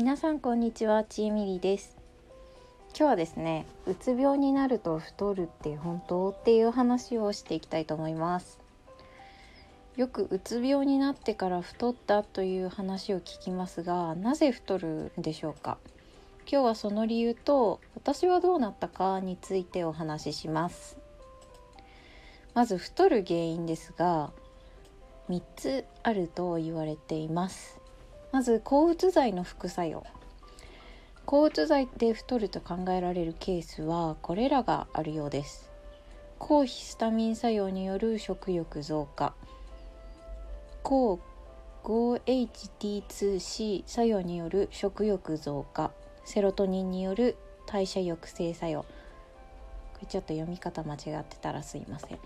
皆さんこんにちはちえみりです。今日はですねうつ病になると太るって本当っていう話をしていきたいと思います。よくうつ病になってから太ったという話を聞きますがなぜ太るんでしょうか？今日はその理由と私はどうなったかについてお話しします。まず太る原因ですが3つあると言われています。まず抗うつ剤の副作用。抗うつ剤で太ると考えられるケースはこれらがあるようです。抗ヒスタミン作用による食欲増加。抗 5HT2C 作用による食欲増加。セロトニンによる代謝抑制作用。これちょっと読み方間違ってたらすいません。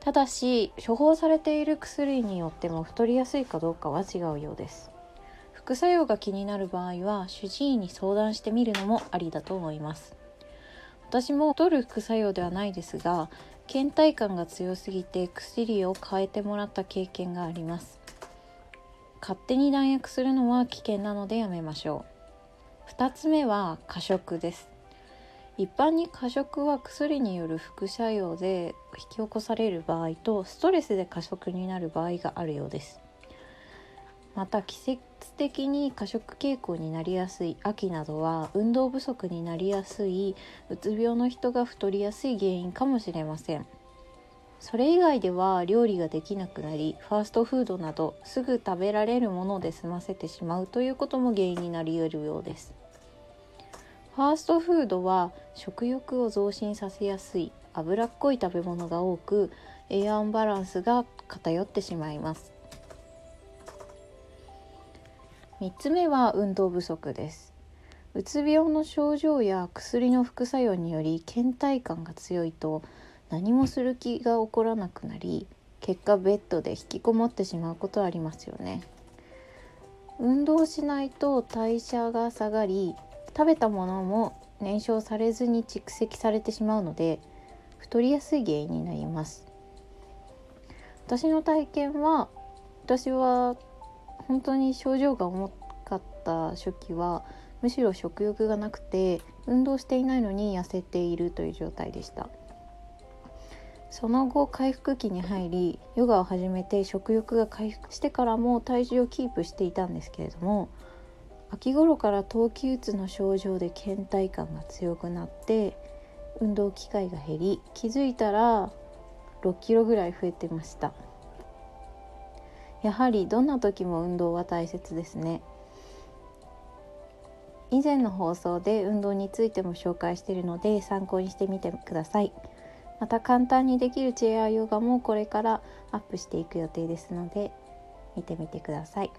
ただし処方されている薬によっても太りやすいかどうかは違うようです。副作用が気になる場合は主治医に相談してみるのもありだと思います。私も太る副作用ではないですが倦怠感が強すぎて薬を変えてもらった経験があります。勝手に弾薬するのは危険なのでやめましょう。2つ目は過食です。一般に過食は薬による副作用で引き起こされる場合とストレスで過食になる場合があるようです。また季節的に過食傾向になりやすい秋などは運動不足になりやすいうつ病の人が太りやすい原因かもしれません。それ以外では料理ができなくなりファーストフードなどすぐ食べられるもので済ませてしまうということも原因になり得るようです。ファーストフードは食欲を増進させやすい脂っこい食べ物が多く栄養バランスが偏ってしまいます。3つ目は運動不足です。うつ病の症状や薬の副作用により倦怠感が強いと何もする気が起こらなくなり結果ベッドで引きこもってしまうことありますよね。運動しないと代謝が下がり食べたものも燃焼されずに蓄積されてしまうので太りやすい原因になります。私の体験は私は本当に症状が重かった初期はむしろ食欲がなくて運動していないのに痩せているという状態でした。その後回復期に入りヨガを始めて食欲が回復してからも体重をキープしていたんですけれども秋頃から冬季うつの症状で倦怠感が強くなって運動機会が減り気づいたら6キロぐらい増えてました。やはりどんな時も運動は大切ですね。以前の放送で運動についても紹介しているので参考にしてみてください。また簡単にできるチェアヨガもこれからアップしていく予定ですので見てみてください。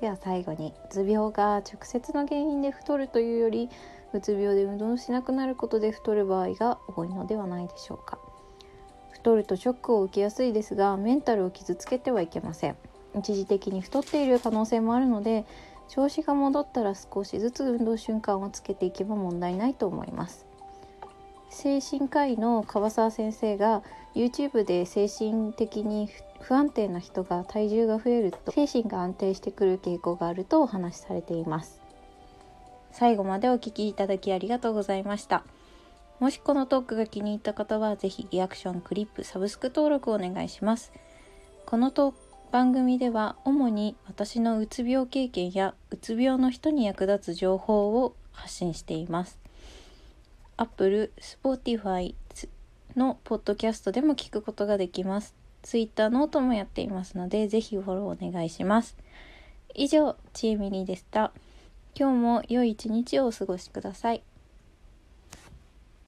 では最後にうつ病が直接の原因で太るというよりうつ病で運動しなくなることで太る場合が多いのではないでしょうか。太るとショックを受けやすいですがメンタルを傷つけてはいけません。一時的に太っている可能性もあるので調子が戻ったら少しずつ運動瞬間をつけていけば問題ないと思います。精神科医の川沢先生が YouTube で精神的に不安定な人が体重が増えると精神が安定してくる傾向があるとお話しされています。最後までお聴きいただきありがとうございました。もしこのトークが気に入った方は、ぜひリアクション、クリップ、サブスク登録をお願いします。この番組では、主に私のうつ病経験やうつ病の人に役立つ情報を発信しています。Apple、Spotify のポッドキャストでも聞くことができます。Twitter ノートもやっていますので、ぜひフォローお願いします。以上、ちえみりでした。今日も良い一日をお過ごしください。